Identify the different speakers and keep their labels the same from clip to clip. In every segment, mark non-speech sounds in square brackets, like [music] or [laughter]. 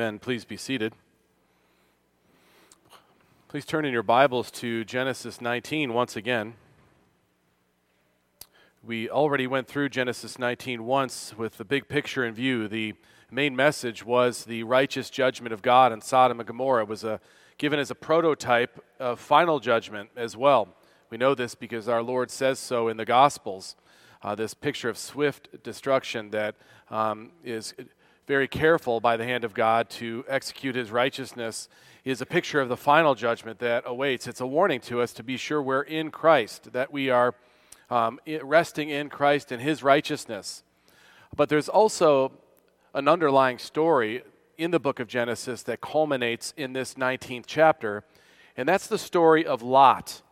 Speaker 1: Amen. Please be seated. Please turn in your Bibles to Genesis 19 once again. We already went through Genesis 19 once with the big picture in view. The main message was the righteous judgment of God on Sodom and Gomorrah. It was a, given as a prototype of final judgment as well. We know this because our Lord says so in the Gospels. Uh, this picture of swift destruction that um, is very careful by the hand of God to execute his righteousness is a picture of the final judgment that awaits. It's a warning to us to be sure we're in Christ, that we are um, resting in Christ and his righteousness. But there's also an underlying story in the book of Genesis that culminates in this 19th chapter, and that's the story of Lot.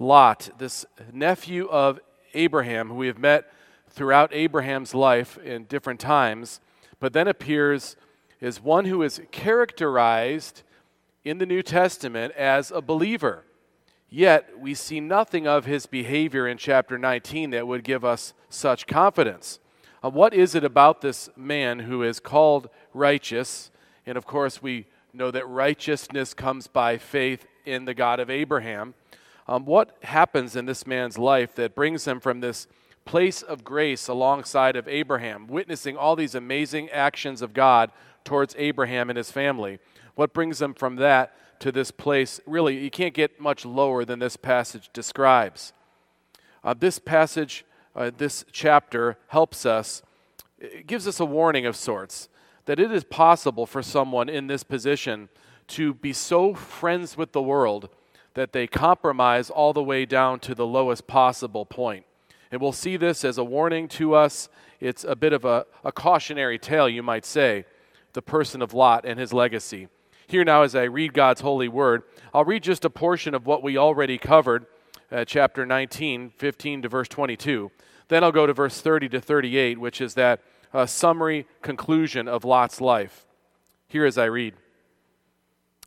Speaker 1: Lot, this nephew of Abraham, who we have met throughout Abraham's life in different times but then appears as one who is characterized in the New Testament as a believer. Yet we see nothing of his behavior in chapter 19 that would give us such confidence. Uh, what is it about this man who is called righteous? And of course, we know that righteousness comes by faith in the God of Abraham. Um, what happens in this man's life that brings him from this place of grace alongside of Abraham, witnessing all these amazing actions of God towards Abraham and his family. What brings them from that to this place? Really, you can't get much lower than this passage describes. Uh, this passage, uh, this chapter, helps us, it gives us a warning of sorts that it is possible for someone in this position to be so friends with the world that they compromise all the way down to the lowest possible point. And we'll see this as a warning to us. It's a bit of a, a cautionary tale, you might say, the person of Lot and his legacy. Here now, as I read God's holy word, I'll read just a portion of what we already covered, uh, chapter 19, 15 to verse 22. Then I'll go to verse 30 to 38, which is that uh, summary conclusion of Lot's life. Here as I read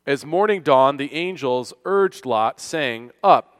Speaker 1: As morning dawned, the angels urged Lot, saying, Up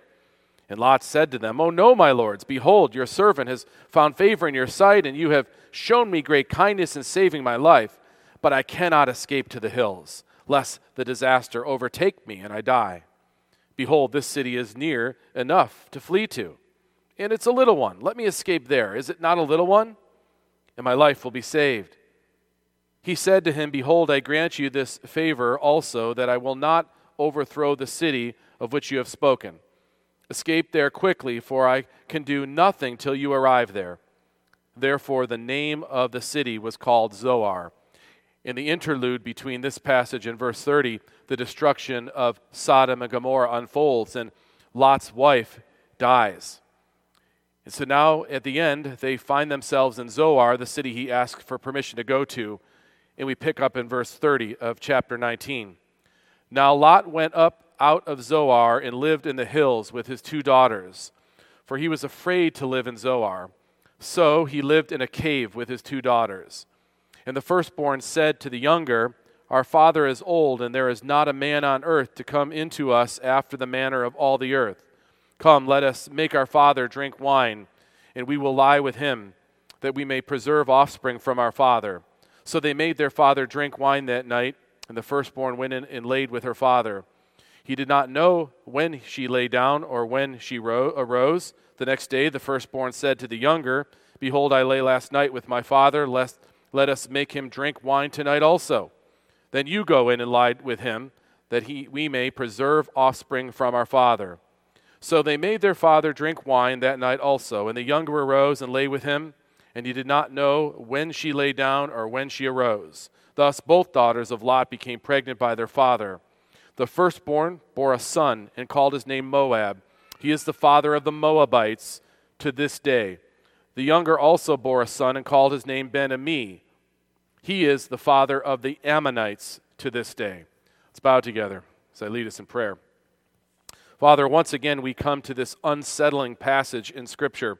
Speaker 1: And Lot said to them, Oh, no, my lords, behold, your servant has found favor in your sight, and you have shown me great kindness in saving my life. But I cannot escape to the hills, lest the disaster overtake me and I die. Behold, this city is near enough to flee to, and it's a little one. Let me escape there. Is it not a little one? And my life will be saved. He said to him, Behold, I grant you this favor also, that I will not overthrow the city of which you have spoken. Escape there quickly, for I can do nothing till you arrive there. Therefore, the name of the city was called Zoar. In the interlude between this passage and verse 30, the destruction of Sodom and Gomorrah unfolds, and Lot's wife dies. And so now, at the end, they find themselves in Zoar, the city he asked for permission to go to. And we pick up in verse 30 of chapter 19. Now Lot went up out of Zoar and lived in the hills with his two daughters, for he was afraid to live in Zoar. So he lived in a cave with his two daughters. And the firstborn said to the younger, Our father is old, and there is not a man on earth to come into us after the manner of all the earth. Come, let us make our father drink wine, and we will lie with him, that we may preserve offspring from our father. So they made their father drink wine that night, and the firstborn went in and laid with her father. He did not know when she lay down or when she ro- arose. The next day, the firstborn said to the younger, Behold, I lay last night with my father, lest let us make him drink wine tonight also. Then you go in and lie with him, that he, we may preserve offspring from our father. So they made their father drink wine that night also. And the younger arose and lay with him, and he did not know when she lay down or when she arose. Thus both daughters of Lot became pregnant by their father. The firstborn bore a son and called his name Moab. He is the father of the Moabites to this day. The younger also bore a son and called his name Ben Ami. He is the father of the Ammonites to this day. Let's bow together as I lead us in prayer. Father, once again we come to this unsettling passage in Scripture.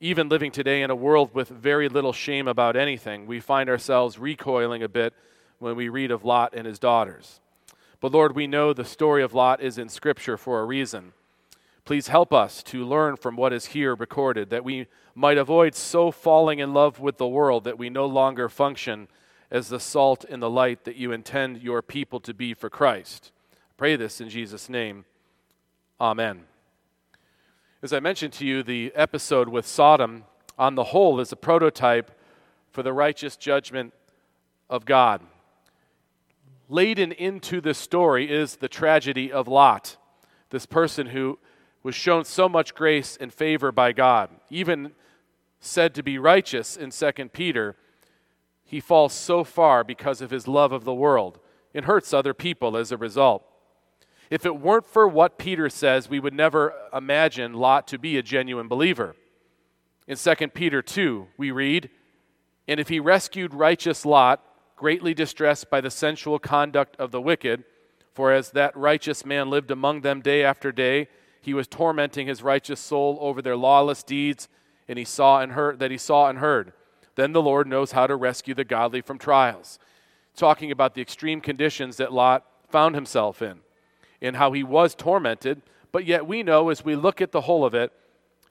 Speaker 1: Even living today in a world with very little shame about anything, we find ourselves recoiling a bit when we read of Lot and his daughters. But Lord, we know the story of Lot is in Scripture for a reason. Please help us to learn from what is here recorded, that we might avoid so falling in love with the world that we no longer function as the salt and the light that you intend your people to be for Christ. pray this in Jesus' name. Amen. As I mentioned to you, the episode with Sodom, on the whole, is a prototype for the righteous judgment of God. Laden into this story is the tragedy of Lot, this person who was shown so much grace and favor by God, even said to be righteous in 2 Peter, he falls so far because of his love of the world and hurts other people as a result. If it weren't for what Peter says, we would never imagine Lot to be a genuine believer. In 2 Peter 2, we read, And if he rescued righteous Lot, greatly distressed by the sensual conduct of the wicked, for as that righteous man lived among them day after day, he was tormenting his righteous soul over their lawless deeds, and he saw and heard that he saw and heard. Then the Lord knows how to rescue the godly from trials. Talking about the extreme conditions that Lot found himself in and how he was tormented, but yet we know as we look at the whole of it,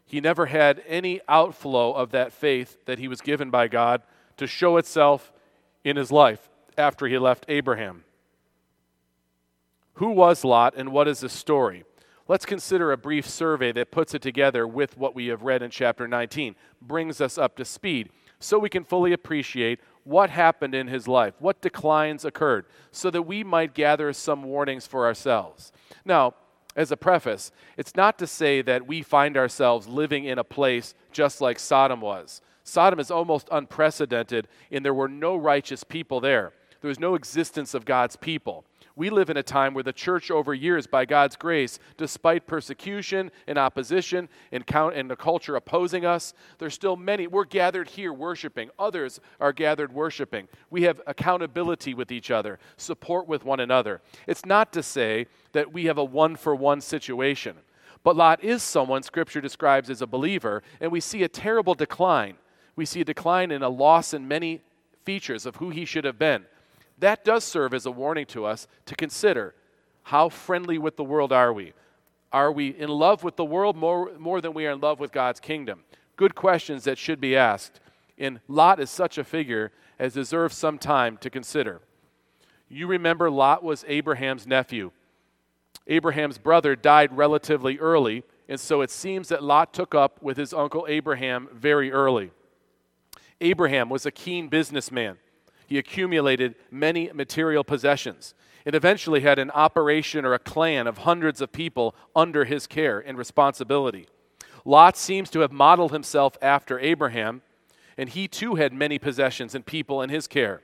Speaker 1: he never had any outflow of that faith that he was given by God to show itself in his life after he left Abraham. Who was Lot and what is his story? Let's consider a brief survey that puts it together with what we have read in chapter 19, brings us up to speed, so we can fully appreciate what happened in his life, what declines occurred, so that we might gather some warnings for ourselves. Now, as a preface, it's not to say that we find ourselves living in a place just like Sodom was. Sodom is almost unprecedented in there were no righteous people there. There was no existence of God's people. We live in a time where the church, over years, by God's grace, despite persecution and opposition and, count, and the culture opposing us, there's still many. We're gathered here worshiping. Others are gathered worshiping. We have accountability with each other, support with one another. It's not to say that we have a one for one situation. But Lot is someone Scripture describes as a believer, and we see a terrible decline. We see a decline and a loss in many features of who he should have been that does serve as a warning to us to consider how friendly with the world are we? Are we in love with the world more, more than we are in love with God's kingdom? Good questions that should be asked. And Lot is such a figure as deserves some time to consider. You remember Lot was Abraham's nephew. Abraham's brother died relatively early, and so it seems that Lot took up with his uncle Abraham very early. Abraham was a keen businessman he accumulated many material possessions and eventually had an operation or a clan of hundreds of people under his care and responsibility. Lot seems to have modeled himself after Abraham, and he too had many possessions and people in his care.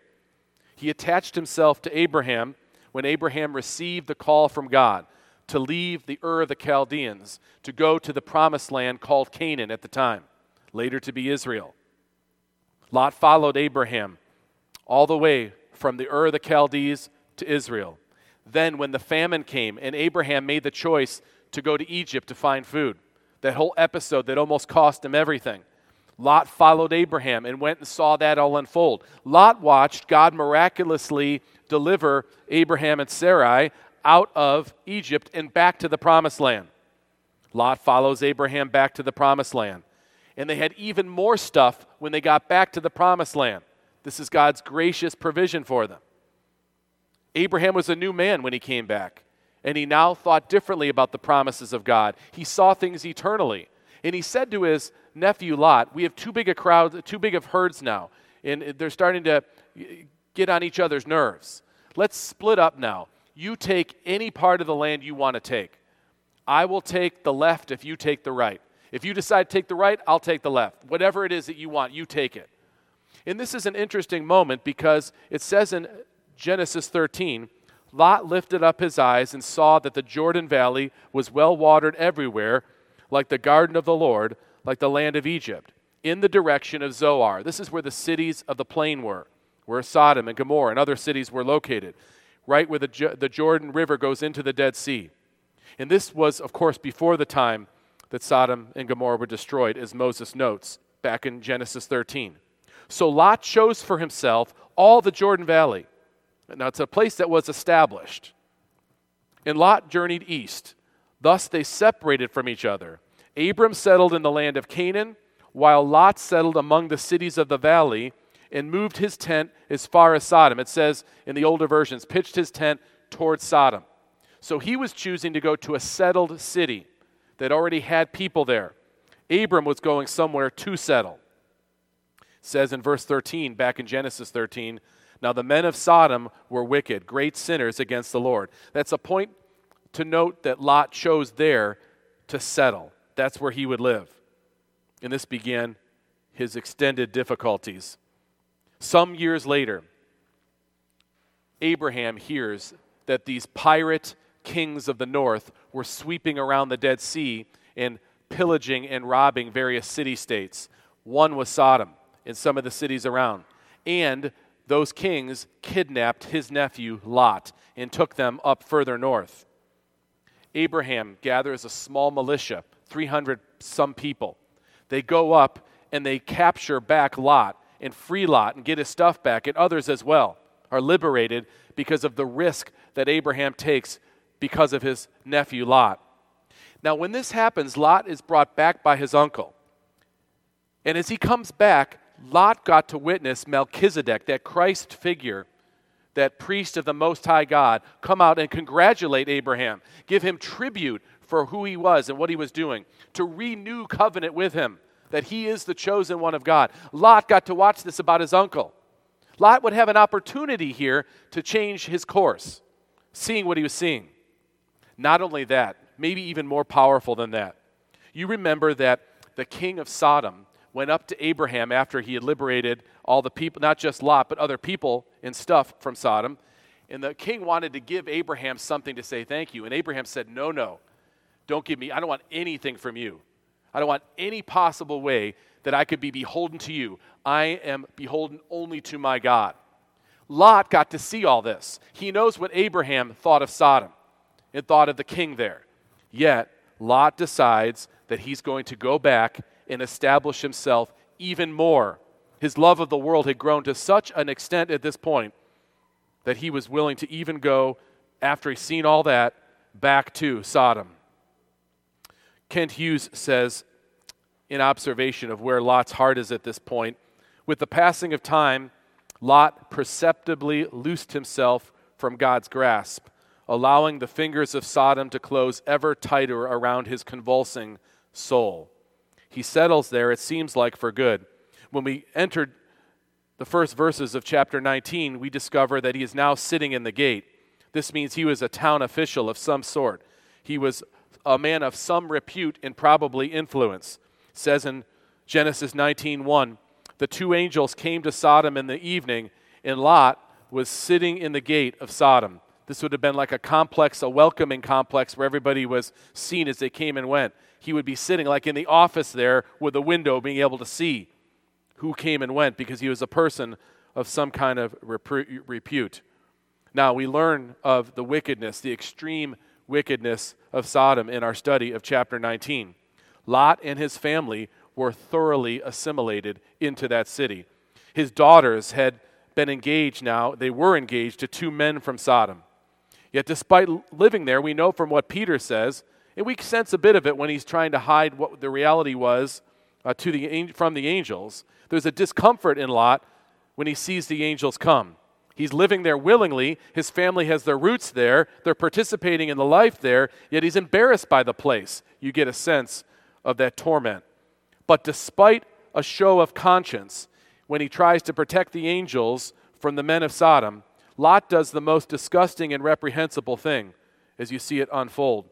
Speaker 1: He attached himself to Abraham when Abraham received the call from God to leave the Ur of the Chaldeans to go to the promised land called Canaan at the time, later to be Israel. Lot followed Abraham all the way from the Ur of the Chaldees to Israel. Then, when the famine came and Abraham made the choice to go to Egypt to find food, that whole episode that almost cost him everything, Lot followed Abraham and went and saw that all unfold. Lot watched God miraculously deliver Abraham and Sarai out of Egypt and back to the promised land. Lot follows Abraham back to the promised land. And they had even more stuff when they got back to the promised land. This is God's gracious provision for them. Abraham was a new man when he came back, and he now thought differently about the promises of God. He saw things eternally. And he said to his nephew Lot, We have too big a crowd, too big of herds now, and they're starting to get on each other's nerves. Let's split up now. You take any part of the land you want to take. I will take the left if you take the right. If you decide to take the right, I'll take the left. Whatever it is that you want, you take it. And this is an interesting moment because it says in Genesis 13 Lot lifted up his eyes and saw that the Jordan Valley was well watered everywhere, like the garden of the Lord, like the land of Egypt, in the direction of Zoar. This is where the cities of the plain were, where Sodom and Gomorrah and other cities were located, right where the, the Jordan River goes into the Dead Sea. And this was, of course, before the time that Sodom and Gomorrah were destroyed, as Moses notes back in Genesis 13. So Lot chose for himself all the Jordan Valley. Now, it's a place that was established. And Lot journeyed east. Thus, they separated from each other. Abram settled in the land of Canaan, while Lot settled among the cities of the valley and moved his tent as far as Sodom. It says in the older versions, pitched his tent towards Sodom. So he was choosing to go to a settled city that already had people there. Abram was going somewhere to settle. It says in verse 13, back in Genesis 13, now the men of Sodom were wicked, great sinners against the Lord. That's a point to note that Lot chose there to settle. That's where he would live. And this began his extended difficulties. Some years later, Abraham hears that these pirate kings of the north were sweeping around the Dead Sea and pillaging and robbing various city states. One was Sodom and some of the cities around. And those kings kidnapped his nephew Lot and took them up further north. Abraham gathers a small militia, 300 some people. They go up and they capture back Lot and free Lot and get his stuff back, and others as well are liberated because of the risk that Abraham takes because of his nephew Lot. Now, when this happens, Lot is brought back by his uncle. And as he comes back, Lot got to witness Melchizedek, that Christ figure, that priest of the Most High God, come out and congratulate Abraham, give him tribute for who he was and what he was doing, to renew covenant with him, that he is the chosen one of God. Lot got to watch this about his uncle. Lot would have an opportunity here to change his course, seeing what he was seeing. Not only that, maybe even more powerful than that. You remember that the king of Sodom went up to Abraham after he had liberated all the people, not just Lot, but other people and stuff from Sodom. And the king wanted to give Abraham something to say thank you. And Abraham said, No, no, don't give me, I don't want anything from you. I don't want any possible way that I could be beholden to you. I am beholden only to my God. Lot got to see all this. He knows what Abraham thought of Sodom and thought of the king there. Yet, Lot decides that he's going to go back and establish himself even more. His love of the world had grown to such an extent at this point that he was willing to even go, after he's seen all that, back to Sodom. Kent Hughes says, in observation of where Lot's heart is at this point, with the passing of time, Lot perceptibly loosed himself from God's grasp allowing the fingers of Sodom to close ever tighter around his convulsing soul. He settles there, it seems like, for good. When we entered the first verses of chapter 19, we discover that he is now sitting in the gate. This means he was a town official of some sort. He was a man of some repute and probably influence. It says in Genesis 19:1, the two angels came to Sodom in the evening, and Lot was sitting in the gate of Sodom. This would have been like a complex, a welcoming complex where everybody was seen as they came and went. He would be sitting like in the office there with a window, being able to see who came and went because he was a person of some kind of repute. Now, we learn of the wickedness, the extreme wickedness of Sodom in our study of chapter 19. Lot and his family were thoroughly assimilated into that city. His daughters had been engaged now, they were engaged to two men from Sodom. Yet, despite living there, we know from what Peter says, and we sense a bit of it when he's trying to hide what the reality was uh, to the, from the angels. There's a discomfort in Lot when he sees the angels come. He's living there willingly. His family has their roots there. They're participating in the life there, yet he's embarrassed by the place. You get a sense of that torment. But despite a show of conscience, when he tries to protect the angels from the men of Sodom, Lot does the most disgusting and reprehensible thing as you see it unfold.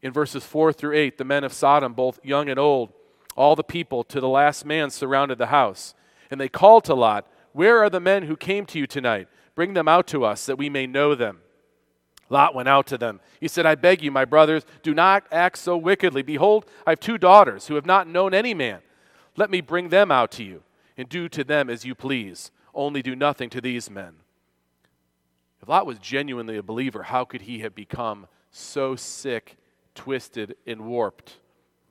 Speaker 1: In verses 4 through 8, the men of Sodom, both young and old, all the people to the last man surrounded the house. And they called to Lot, Where are the men who came to you tonight? Bring them out to us that we may know them. Lot went out to them. He said, I beg you, my brothers, do not act so wickedly. Behold, I have two daughters who have not known any man. Let me bring them out to you, and do to them as you please only do nothing to these men. If Lot was genuinely a believer, how could he have become so sick, twisted, and warped.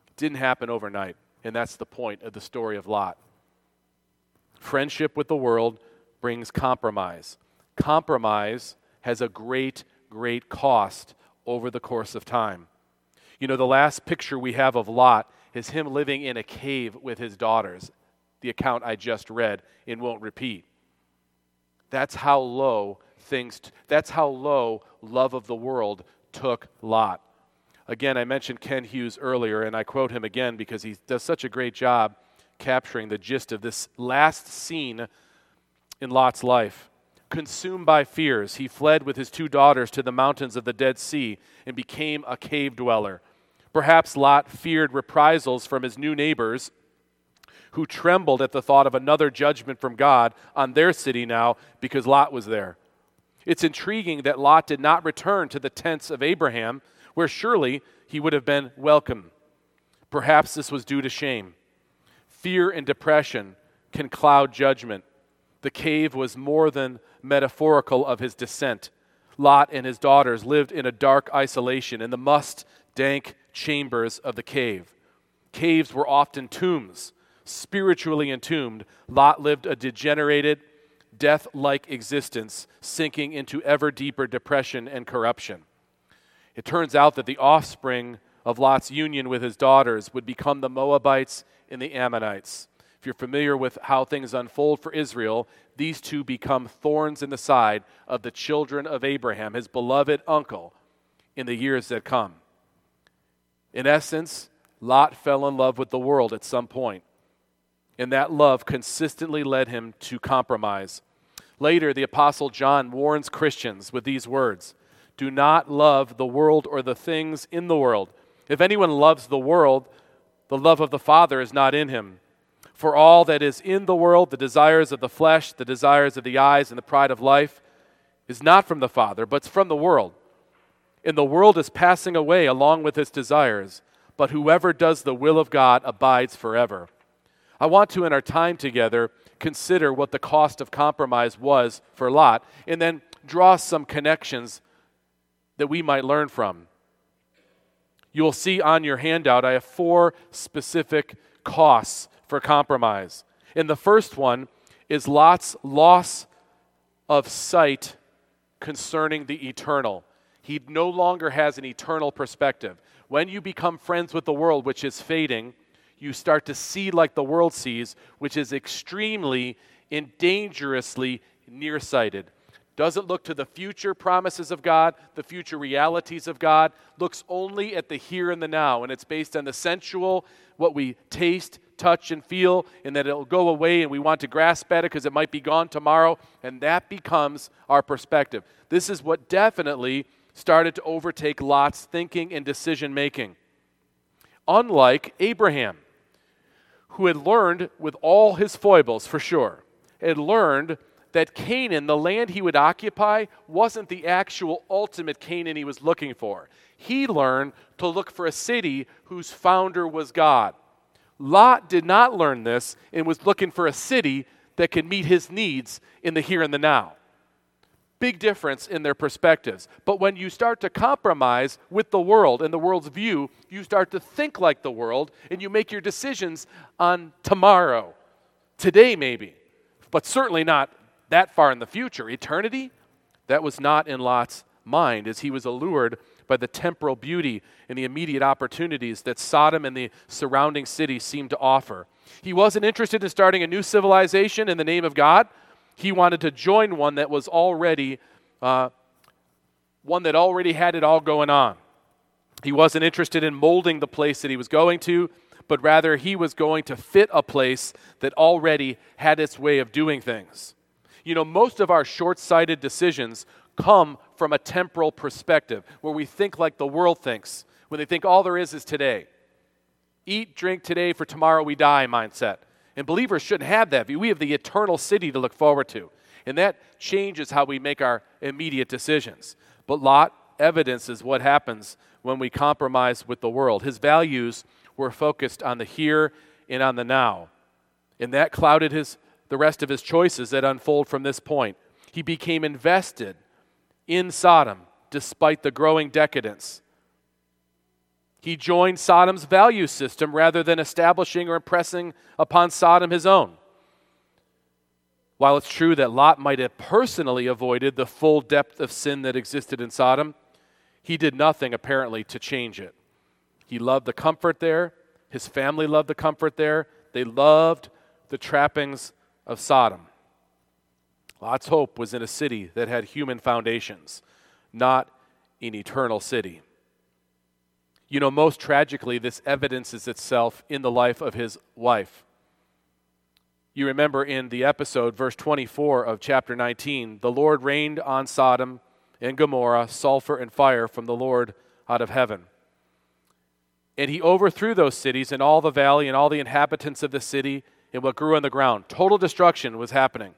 Speaker 1: It didn't happen overnight, and that's the point of the story of Lot. Friendship with the world brings compromise. Compromise has a great, great cost over the course of time. You know, the last picture we have of Lot is him living in a cave with his daughters, the account I just read and won't repeat. That's how low things, that's how low love of the world took Lot. Again, I mentioned Kent Hughes earlier, and I quote him again because he does such a great job capturing the gist of this last scene in Lot's life. Consumed by fears, he fled with his two daughters to the mountains of the Dead Sea and became a cave dweller. Perhaps Lot feared reprisals from his new neighbors who trembled at the thought of another judgment from God on their city now because Lot was there. It's intriguing that Lot did not return to the tents of Abraham, where surely he would have been welcome. Perhaps this was due to shame. Fear and depression can cloud judgment. The cave was more than metaphorical of his descent. Lot and his daughters lived in a dark isolation in the must, dank chambers of the cave. Caves were often tombs. Spiritually entombed, Lot lived a degenerated, death like existence, sinking into ever deeper depression and corruption. It turns out that the offspring of Lot's union with his daughters would become the Moabites and the Ammonites. If you're familiar with how things unfold for Israel, these two become thorns in the side of the children of Abraham, his beloved uncle, in the years that come. In essence, Lot fell in love with the world at some point, and that love consistently led him to compromise. Later, the Apostle John warns Christians with these words Do not love the world or the things in the world. If anyone loves the world, the love of the Father is not in him. For all that is in the world, the desires of the flesh, the desires of the eyes, and the pride of life, is not from the Father, but from the world. And the world is passing away along with its desires, but whoever does the will of God abides forever. I want to, in our time together, consider what the cost of compromise was for Lot, and then draw some connections that we might learn from. You will see on your handout, I have four specific costs for compromise. And the first one is Lot's loss of sight concerning the eternal. He no longer has an eternal perspective. When you become friends with the world, which is fading, you start to see like the world sees, which is extremely and dangerously nearsighted. Doesn't look to the future promises of God, the future realities of God, looks only at the here and the now. And it's based on the sensual, what we taste, touch, and feel, and that it'll go away and we want to grasp at it because it might be gone tomorrow. And that becomes our perspective. This is what definitely started to overtake Lot's thinking and decision making. Unlike Abraham, who had learned with all his foibles for sure, had learned that Canaan, the land he would occupy, wasn't the actual ultimate Canaan he was looking for. He learned to look for a city whose founder was God. Lot did not learn this and was looking for a city that could meet his needs in the here and the now. Big difference in their perspectives. But when you start to compromise with the world and the world's view, you start to think like the world and you make your decisions on tomorrow, today maybe, but certainly not that far in the future. Eternity, that was not in Lot's mind as he was allured by the temporal beauty and the immediate opportunities that Sodom and the surrounding cities seemed to offer. He wasn't interested in starting a new civilization in the name of God. He wanted to join one that was already, uh, one that already had it all going on. He wasn't interested in molding the place that he was going to, but rather he was going to fit a place that already had its way of doing things. You know, most of our short sighted decisions come from a temporal perspective where we think like the world thinks, when they think all there is is today. Eat, drink today, for tomorrow we die mindset. And believers shouldn't have that view. We have the eternal city to look forward to. And that changes how we make our immediate decisions. But Lot evidences what happens when we compromise with the world. His values were focused on the here and on the now. And that clouded his, the rest of his choices that unfold from this point. He became invested in Sodom despite the growing decadence. He joined Sodom's value system rather than establishing or impressing upon Sodom his own. While it's true that Lot might have personally avoided the full depth of sin that existed in Sodom, he did nothing apparently to change it. He loved the comfort there, his family loved the comfort there, they loved the trappings of Sodom. Lot's hope was in a city that had human foundations, not an eternal city. You know, most tragically, this evidences itself in the life of his wife. You remember in the episode, verse 24 of chapter 19, the Lord rained on Sodom and Gomorrah sulfur and fire from the Lord out of heaven. And he overthrew those cities and all the valley and all the inhabitants of the city and what grew on the ground. Total destruction was happening.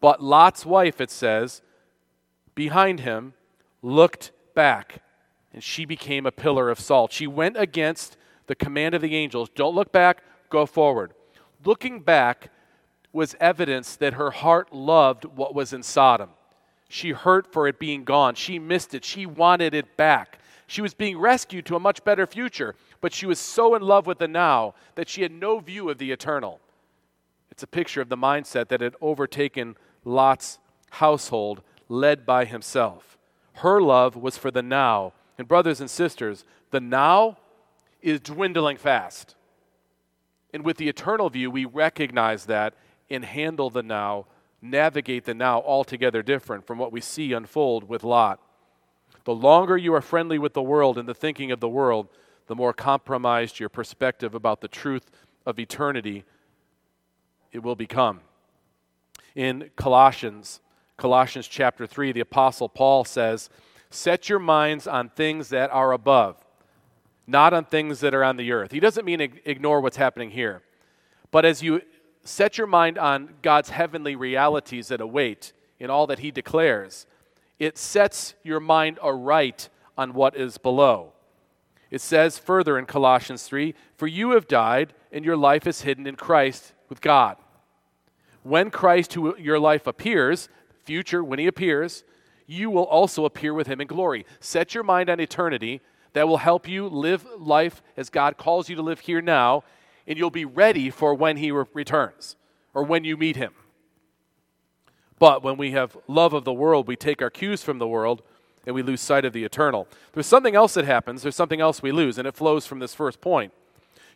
Speaker 1: But Lot's wife, it says, behind him, looked back, and she became a pillar of salt. She went against the command of the angels don't look back, go forward. Looking back was evidence that her heart loved what was in Sodom. She hurt for it being gone. She missed it. She wanted it back. She was being rescued to a much better future, but she was so in love with the now that she had no view of the eternal. It's a picture of the mindset that had overtaken Lot's household, led by himself. Her love was for the now. And, brothers and sisters, the now is dwindling fast. And with the eternal view, we recognize that and handle the now, navigate the now altogether different from what we see unfold with Lot. The longer you are friendly with the world and the thinking of the world, the more compromised your perspective about the truth of eternity it will become. In Colossians, Colossians chapter 3, the Apostle Paul says, Set your minds on things that are above not on things that are on the earth. He doesn't mean ignore what's happening here. But as you set your mind on God's heavenly realities that await in all that He declares, it sets your mind aright on what is below. It says further in Colossians 3 For you have died, and your life is hidden in Christ with God. When Christ, who your life appears, future, when He appears, you will also appear with Him in glory. Set your mind on eternity that will help you live life as God calls you to live here now, and you'll be ready for when He re- returns or when you meet Him. But when we have love of the world, we take our cues from the world and we lose sight of the eternal. There's something else that happens, there's something else we lose, and it flows from this first point.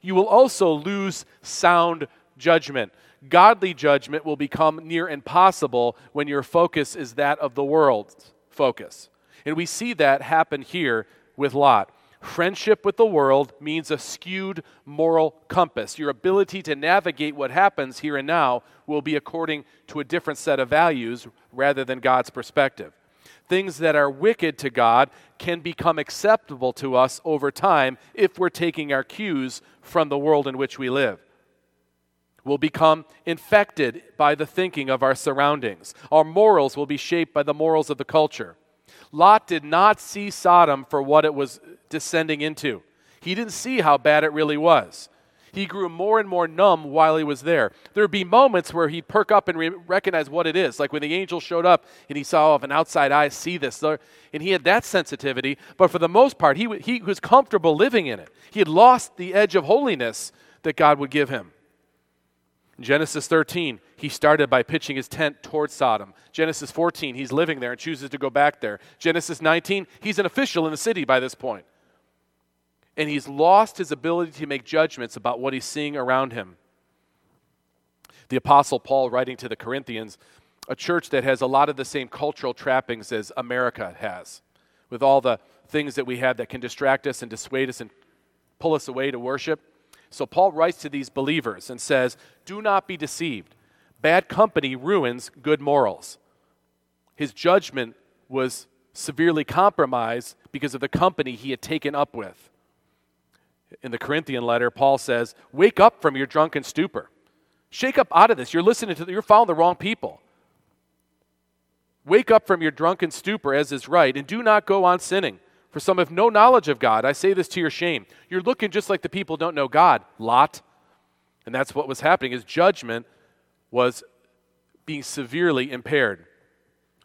Speaker 1: You will also lose sound judgment. Godly judgment will become near impossible when your focus is that of the world's focus. And we see that happen here with Lot. Friendship with the world means a skewed moral compass. Your ability to navigate what happens here and now will be according to a different set of values rather than God's perspective. Things that are wicked to God can become acceptable to us over time if we're taking our cues from the world in which we live. We'll become infected by the thinking of our surroundings. Our morals will be shaped by the morals of the culture. Lot did not see Sodom for what it was descending into. He didn't see how bad it really was. He grew more and more numb while he was there. There would be moments where he'd perk up and re- recognize what it is, like when the angel showed up and he saw, of an outside eye, see this. And he had that sensitivity, but for the most part, he, w- he was comfortable living in it. He had lost the edge of holiness that God would give him. Genesis 13, he started by pitching his tent towards Sodom. Genesis 14, he's living there and chooses to go back there. Genesis 19, he's an official in the city by this point. And he's lost his ability to make judgments about what he's seeing around him. The Apostle Paul, writing to the Corinthians, a church that has a lot of the same cultural trappings as America has, with all the things that we have that can distract us and dissuade us and pull us away to worship. So Paul writes to these believers and says, Do not be deceived. Bad company ruins good morals. His judgment was severely compromised because of the company he had taken up with. In the Corinthian letter, Paul says, Wake up from your drunken stupor. Shake up out of this. You're listening to, the, you're following the wrong people. Wake up from your drunken stupor, as is right, and do not go on sinning for some have no knowledge of God. I say this to your shame. You're looking just like the people don't know God, Lot. And that's what was happening. His judgment was being severely impaired.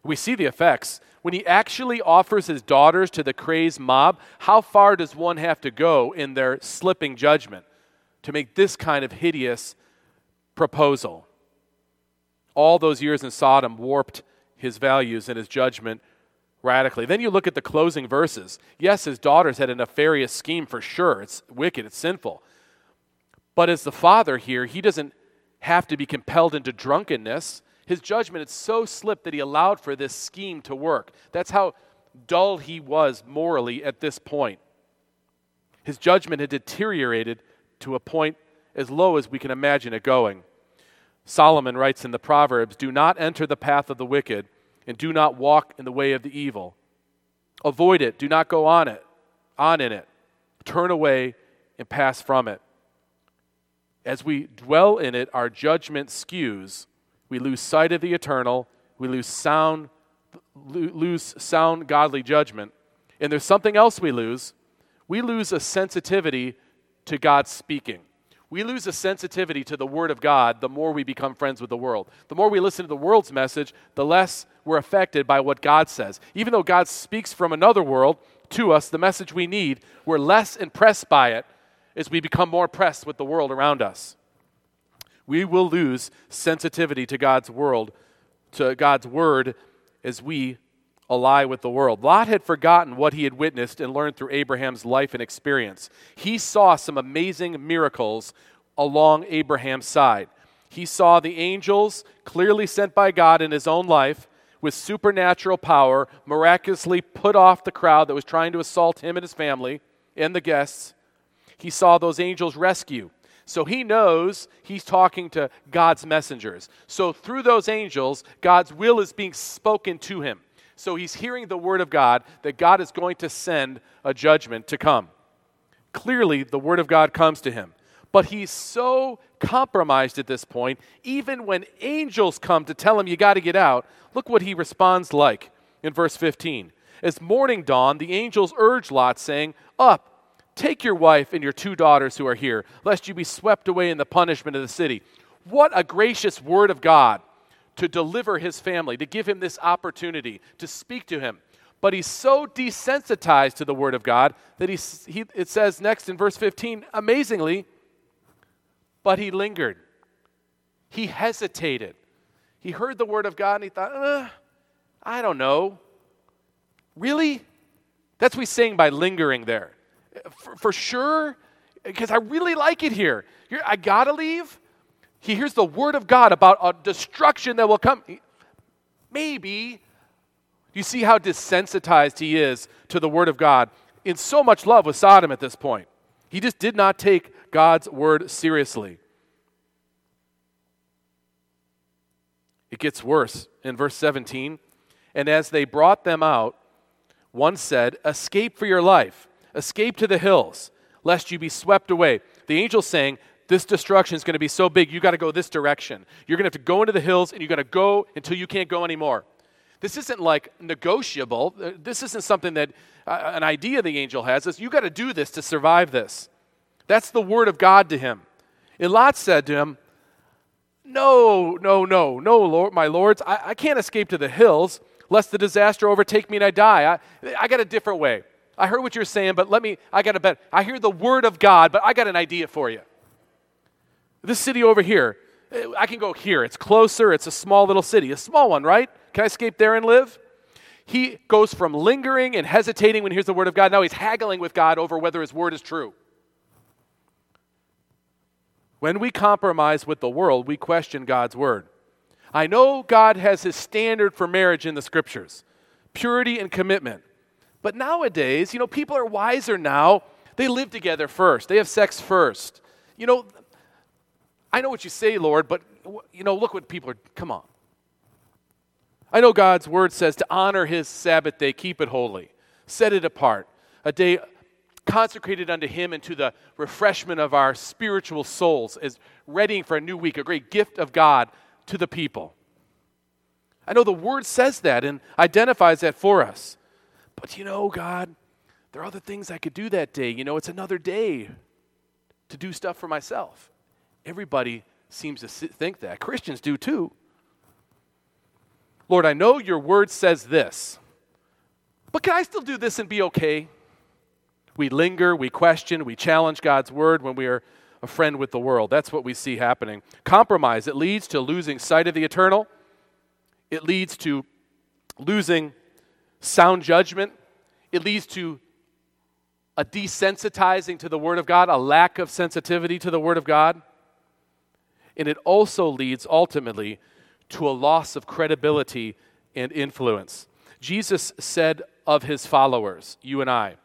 Speaker 1: We see the effects. When he actually offers his daughters to the crazed mob, how far does one have to go in their slipping judgment to make this kind of hideous proposal? All those years in Sodom warped his values and his judgment radically. Then you look at the closing verses. Yes, his daughters had a nefarious scheme for sure. It's wicked, it's sinful. But as the father here, he doesn't have to be compelled into drunkenness. His judgment had so slipped that he allowed for this scheme to work. That's how dull he was morally at this point. His judgment had deteriorated to a point as low as we can imagine it going. Solomon writes in the Proverbs Do not enter the path of the wicked, and do not walk in the way of the evil. Avoid it, do not go on it, on in it. Turn away and pass from it as we dwell in it, our judgment skews. We lose sight of the eternal. We lose sound, lose sound godly judgment. And there's something else we lose. We lose a sensitivity to God speaking. We lose a sensitivity to the Word of God the more we become friends with the world. The more we listen to the world's message, the less we're affected by what God says. Even though God speaks from another world to us, the message we need, we're less impressed by it as we become more pressed with the world around us. We will lose sensitivity to God's world, to God's word as we ally with the world. Lot had forgotten what he had witnessed and learned through Abraham's life and experience. He saw some amazing miracles along Abraham's side. He saw the angels clearly sent by God in his own life with supernatural power miraculously put off the crowd that was trying to assault him and his family and the guests he saw those angels rescue. So he knows he's talking to God's messengers. So through those angels, God's will is being spoken to him. So he's hearing the word of God that God is going to send a judgment to come. Clearly, the word of God comes to him. But he's so compromised at this point, even when angels come to tell him you got to get out, look what he responds like in verse 15. As morning dawned, the angels urged Lot, saying, Up, Take your wife and your two daughters who are here, lest you be swept away in the punishment of the city. What a gracious word of God to deliver his family, to give him this opportunity to speak to him. But he's so desensitized to the word of God that he, he, it says next in verse 15, amazingly, but he lingered. He hesitated. He heard the word of God and he thought, uh, I don't know. Really? That's what he's saying by lingering there for, for sure? Because I really like it here. here I got to leave. He hears the word of God about a destruction that will come. Maybe. You see how desensitized he is to the word of God. In so much love with Sodom at this point. He just did not take God's word seriously. It gets worse in verse 17. And as they brought them out, one said, Escape for your life. Escape to the hills, lest you be swept away. The angel saying, This destruction is going to be so big, you got to go this direction. You're going to have to go into the hills, and you're going to go until you can't go anymore. This isn't like negotiable. Uh, this isn't something that uh, an idea the angel has. Is you got to do this to survive this. That's the word of God to him. And Lot said to him, No, no, no, no, Lord, my lords, I, I can't escape to the hills lest the disaster overtake me and I die. I, I got a different way. I heard what you're saying, but let me, I got a bet. I hear the word of God, but I got an idea for you. This city over here, eh, I can go here. It's closer. It's a small little city, a small one, right? Can I escape there and live? He goes from lingering and hesitating when he hears the word of God. Now he's haggling with God over whether his word is true. When we compromise with the world, we question God's word. I know God has his standard for marriage in the scriptures purity and commitment. But nowadays, you know, people are wiser now. They live together first, they have sex first. You know, I know what you say, Lord, but, you know, look what people are, come on. I know God's word says to honor his Sabbath day, keep it holy, set it apart, a day consecrated unto him and to the refreshment of our spiritual souls, as readying for a new week, a great gift of God to the people. I know the word says that and identifies that for us. But you know, God, there are other things I could do that day. You know, it's another day to do stuff for myself. Everybody seems to think that. Christians do too. Lord, I know your word says this, but can I still do this and be okay? We linger, we question, we challenge God's word when we are a friend with the world. That's what we see happening. Compromise, it leads to losing sight of the eternal, it leads to losing sound judgment, it leads to a desensitizing to the Word of God, a lack of sensitivity to the Word of God. And it also leads ultimately to a loss of credibility and influence. Jesus said of his followers, you and I,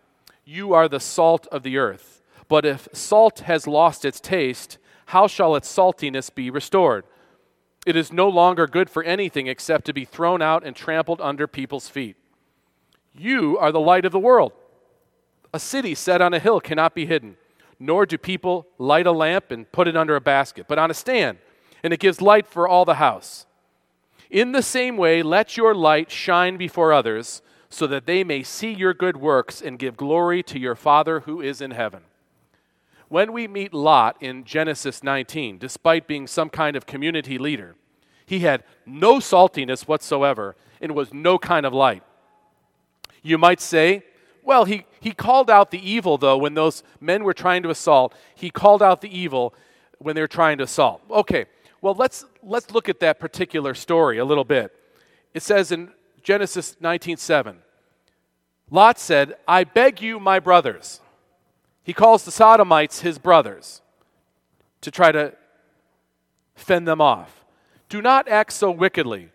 Speaker 1: You are the salt of the earth. But if salt has lost its taste, how shall its saltiness be restored? It is no longer good for anything except to be thrown out and trampled under people's feet. You are the light of the world. A city set on a hill cannot be hidden, nor do people light a lamp and put it under a basket, but on a stand, and it gives light for all the house. In the same way, let your light shine before others, so that they may see your good works and give glory to your Father who is in heaven. When we meet Lot in Genesis 19, despite being some kind of community leader, he had no saltiness whatsoever and was no kind of light. You might say, well, he, he called out the evil, though, when those men were trying to assault. He called out the evil when they were trying to assault. Okay, well, let's, let's look at that particular story a little bit. It says in Genesis 19:7, Lot said, I beg you, my brothers. He calls the Sodomites his brothers to try to fend them off. Do not act so wickedly.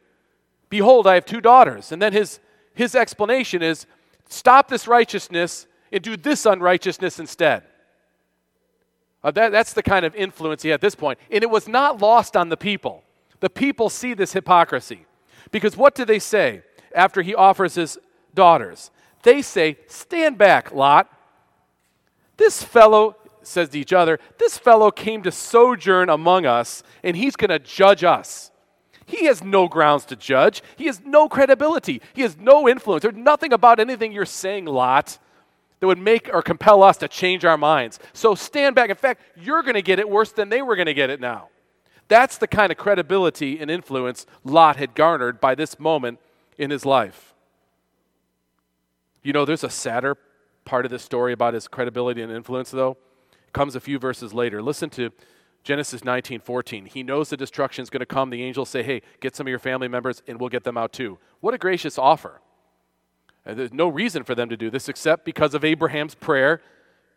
Speaker 1: Behold, I have two daughters. And then his, his explanation is stop this righteousness and do this unrighteousness instead. Uh, that, that's the kind of influence he had at this point. And it was not lost on the people. The people see this hypocrisy. Because what do they say after he offers his daughters? They say, Stand back, Lot. This fellow, says to each other, this fellow came to sojourn among us, and he's going to judge us. He has no grounds to judge. He has no credibility. He has no influence. There's nothing about anything you're saying, Lot, that would make or compel us to change our minds. So stand back. In fact, you're going to get it worse than they were going to get it now. That's the kind of credibility and influence Lot had garnered by this moment in his life. You know, there's a sadder part of this story about his credibility and influence, though. It comes a few verses later. Listen to Genesis 19, 14. He knows the destruction is going to come. The angels say, Hey, get some of your family members and we'll get them out too. What a gracious offer. Uh, there's no reason for them to do this except because of Abraham's prayer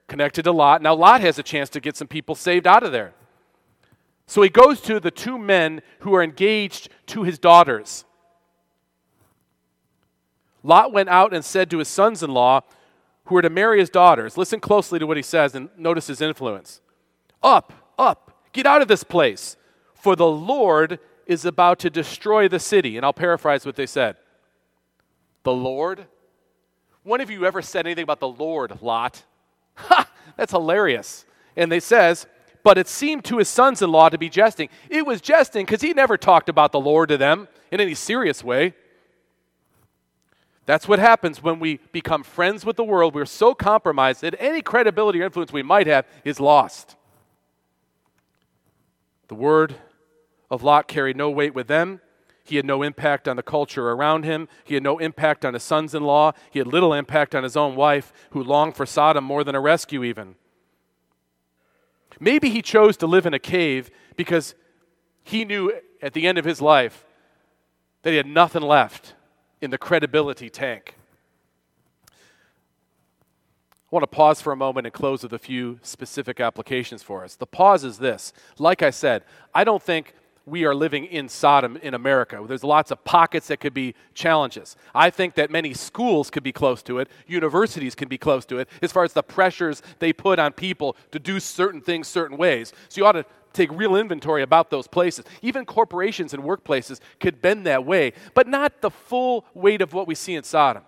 Speaker 1: connected to Lot. Now, Lot has a chance to get some people saved out of there. So he goes to the two men who are engaged to his daughters. Lot went out and said to his sons in law, who were to marry his daughters, listen closely to what he says and notice his influence. Up, up, get out of this place, for the Lord is about to destroy the city. And I'll paraphrase what they said. The Lord? When have you ever said anything about the Lord, Lot? [laughs] Ha! That's hilarious. And they says, but it seemed to his sons in law to be jesting. It was jesting because he never talked about the Lord to them in any serious way. That's what happens when we become friends with the world. We're so compromised that any credibility or influence we might have is lost. The word of Lot carried no weight with them. He had no impact on the culture around him. He had no impact on his sons in law. He had little impact on his own wife, who longed for Sodom more than a rescue, even. Maybe he chose to live in a cave because he knew at the end of his life that he had nothing left in the credibility tank. I want to pause for a moment and close with a few specific applications for us. The pause is this. Like I said, I don't think we are living in Sodom in America. There's lots of pockets that could be challenges. I think that many schools could be close to it, universities can be close to it, as far as the pressures they put on people to do certain things certain ways. So you ought to take real inventory about those places. Even corporations and workplaces could bend that way, but not the full weight of what we see in Sodom.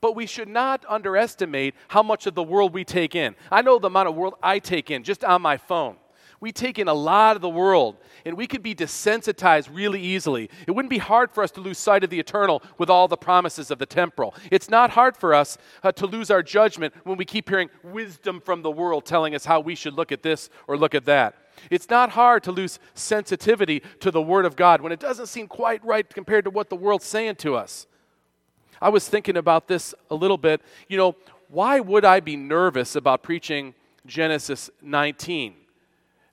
Speaker 1: But we should not underestimate how much of the world we take in. I know the amount of world I take in just on my phone. We take in a lot of the world, and we could be desensitized really easily. It wouldn't be hard for us to lose sight of the eternal with all the promises of the temporal. It's not hard for us uh, to lose our judgment when we keep hearing wisdom from the world telling us how we should look at this or look at that. It's not hard to lose sensitivity to the Word of God when it doesn't seem quite right compared to what the world's saying to us. I was thinking about this a little bit. You know, why would I be nervous about preaching Genesis 19?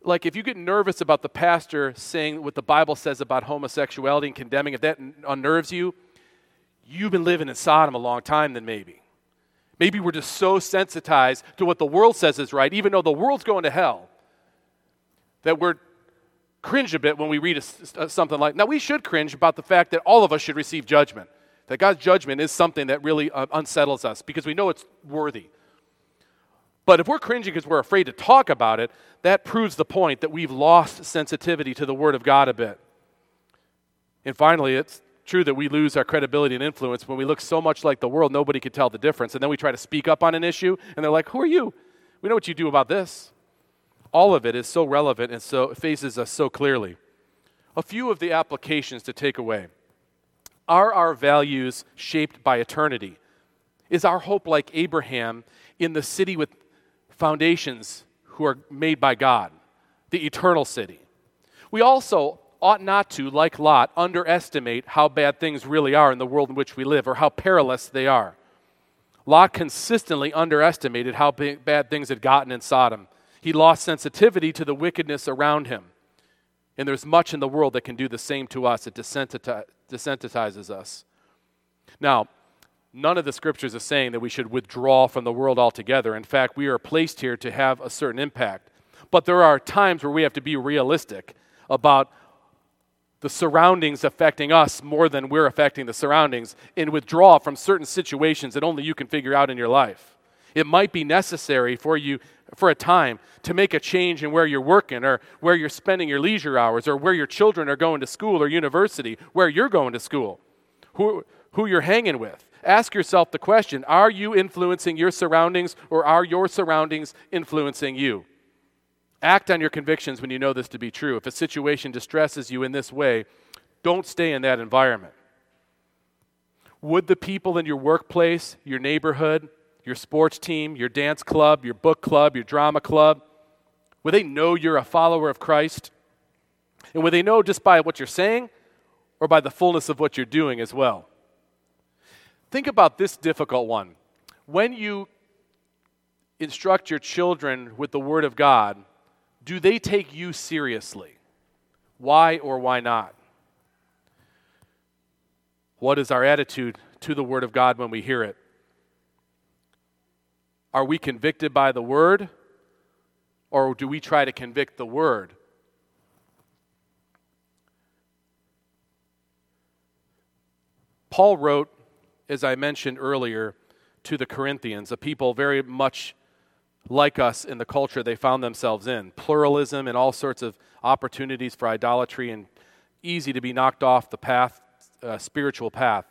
Speaker 1: Like, if you get nervous about the pastor saying what the Bible says about homosexuality and condemning, if that unnerves you, you've been living in Sodom a long time, then maybe. Maybe we're just so sensitized to what the world says is right, even though the world's going to hell, that we're cringe a bit when we read a, something like. Now, we should cringe about the fact that all of us should receive judgment. That God's judgment is something that really uh, unsettles us because we know it's worthy. But if we're cringing because we're afraid to talk about it, that proves the point that we've lost sensitivity to the Word of God a bit. And finally, it's true that we lose our credibility and influence when we look so much like the world, nobody can tell the difference. And then we try to speak up on an issue, and they're like, Who are you? We know what you do about this. All of it is so relevant and so faces us so clearly. A few of the applications to take away. Are our values shaped by eternity? Is our hope like Abraham in the city with foundations who are made by God, the eternal city? We also ought not to, like Lot, underestimate how bad things really are in the world in which we live or how perilous they are. Lot consistently underestimated how bad things had gotten in Sodom. He lost sensitivity to the wickedness around him. And there's much in the world that can do the same to us. It desensitizes us. Now, none of the scriptures is saying that we should withdraw from the world altogether. In fact, we are placed here to have a certain impact. But there are times where we have to be realistic about the surroundings affecting us more than we're affecting the surroundings and withdraw from certain situations that only you can figure out in your life. It might be necessary for you for a time to make a change in where you're working or where you're spending your leisure hours or where your children are going to school or university, where you're going to school, who, who you're hanging with. Ask yourself the question Are you influencing your surroundings or are your surroundings influencing you? Act on your convictions when you know this to be true. If a situation distresses you in this way, don't stay in that environment. Would the people in your workplace, your neighborhood, your sports team, your dance club, your book club, your drama club? Will they know you're a follower of Christ? And will they know just by what you're saying or by the fullness of what you're doing as well? Think about this difficult one. When you instruct your children with the Word of God, do they take you seriously? Why or why not? What is our attitude to the Word of God when we hear it? Are we convicted by the word? Or do we try to convict the word? Paul wrote, as I mentioned earlier, to the Corinthians, a people very much like us in the culture they found themselves in pluralism and all sorts of opportunities for idolatry and easy to be knocked off the path, uh, spiritual path.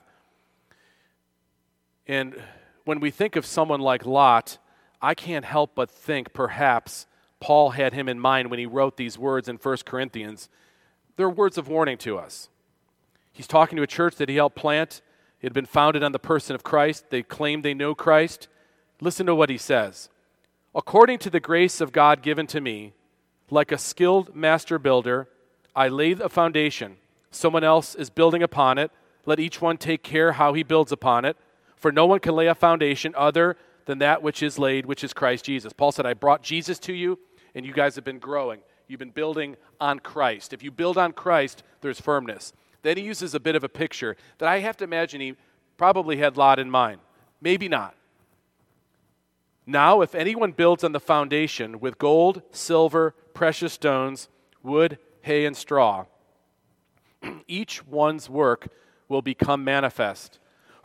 Speaker 1: And when we think of someone like Lot, I can't help but think perhaps Paul had him in mind when he wrote these words in 1 Corinthians. They're words of warning to us. He's talking to a church that he helped plant. It had been founded on the person of Christ. They claimed they know Christ. Listen to what he says. According to the grace of God given to me, like a skilled master builder, I laid a foundation. Someone else is building upon it. Let each one take care how he builds upon it. For no one can lay a foundation other than that which is laid, which is Christ Jesus. Paul said, I brought Jesus to you, and you guys have been growing. You've been building on Christ. If you build on Christ, there's firmness. Then he uses a bit of a picture that I have to imagine he probably had Lot in mind. Maybe not. Now, if anyone builds on the foundation with gold, silver, precious stones, wood, hay, and straw, [clears throat] each one's work will become manifest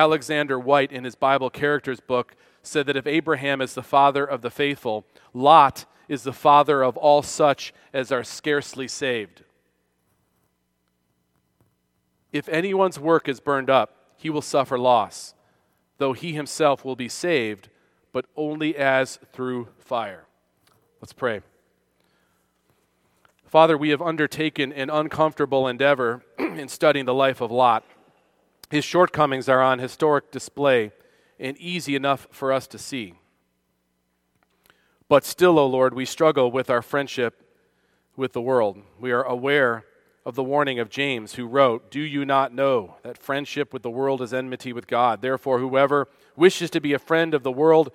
Speaker 1: Alexander Whyte, in his Bible Characters book, said that if Abraham is the father of the faithful, Lot is the father of all such as are scarcely saved. If anyone's work is burned up, he will suffer loss, though he himself will be saved, but only as through fire. Let's pray. Father, we have undertaken an uncomfortable endeavor [clears throat] in studying the life of Lot. His shortcomings are on historic display and easy enough for us to see. But still, O oh Lord, we struggle with our friendship with the world. We are aware of the warning of James, who wrote, Do you not know that friendship with the world is enmity with God? Therefore, whoever wishes to be a friend of the world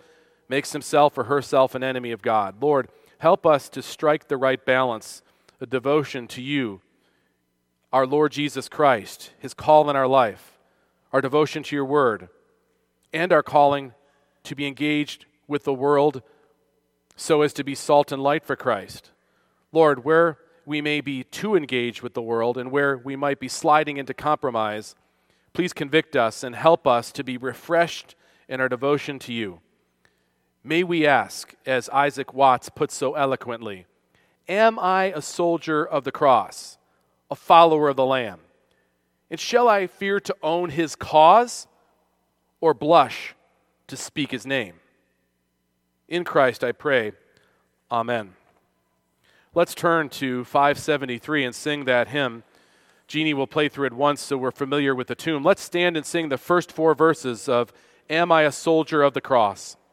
Speaker 1: makes himself or herself an enemy of God. Lord, help us to strike the right balance, a devotion to you, our Lord Jesus Christ, his call in our life, our devotion to your word, and our calling to be engaged with the world so as to be salt and light for Christ. Lord, where we may be too engaged with the world and where we might be sliding into compromise, please convict us and help us to be refreshed in our devotion to you. May we ask, as Isaac Watts puts so eloquently, Am I a soldier of the cross, a follower of the Lamb? And shall I fear to own his cause or blush to speak his name? In Christ I pray. Amen. Let's turn to 573 and sing that hymn. Jeannie will play through it once so we're familiar with the tune. Let's stand and sing the first four verses of Am I a Soldier of the Cross?